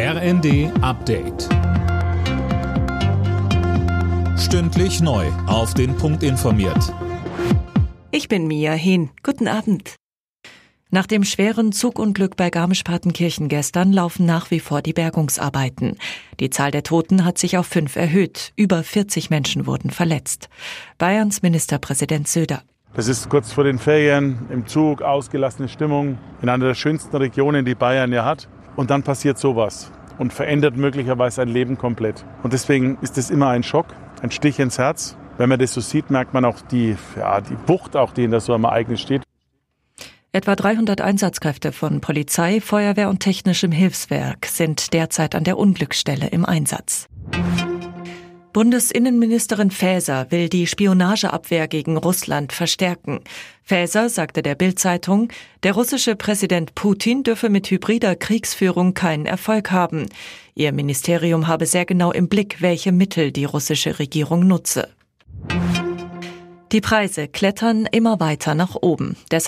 RND Update. Stündlich neu. Auf den Punkt informiert. Ich bin Mia Hehn. Guten Abend. Nach dem schweren Zugunglück bei Garmisch-Partenkirchen gestern laufen nach wie vor die Bergungsarbeiten. Die Zahl der Toten hat sich auf fünf erhöht. Über 40 Menschen wurden verletzt. Bayerns Ministerpräsident Söder. Das ist kurz vor den Ferien im Zug, ausgelassene Stimmung in einer der schönsten Regionen, die Bayern ja hat. Und dann passiert sowas und verändert möglicherweise ein Leben komplett. Und deswegen ist es immer ein Schock, ein Stich ins Herz. Wenn man das so sieht, merkt man auch die, ja, die Wucht, auch die in so einem Ereignis steht. Etwa 300 Einsatzkräfte von Polizei, Feuerwehr und technischem Hilfswerk sind derzeit an der Unglücksstelle im Einsatz. Bundesinnenministerin Faeser will die Spionageabwehr gegen Russland verstärken. Faeser sagte der Bild-Zeitung, der russische Präsident Putin dürfe mit hybrider Kriegsführung keinen Erfolg haben. Ihr Ministerium habe sehr genau im Blick, welche Mittel die russische Regierung nutze. Die Preise klettern immer weiter nach oben. Deshalb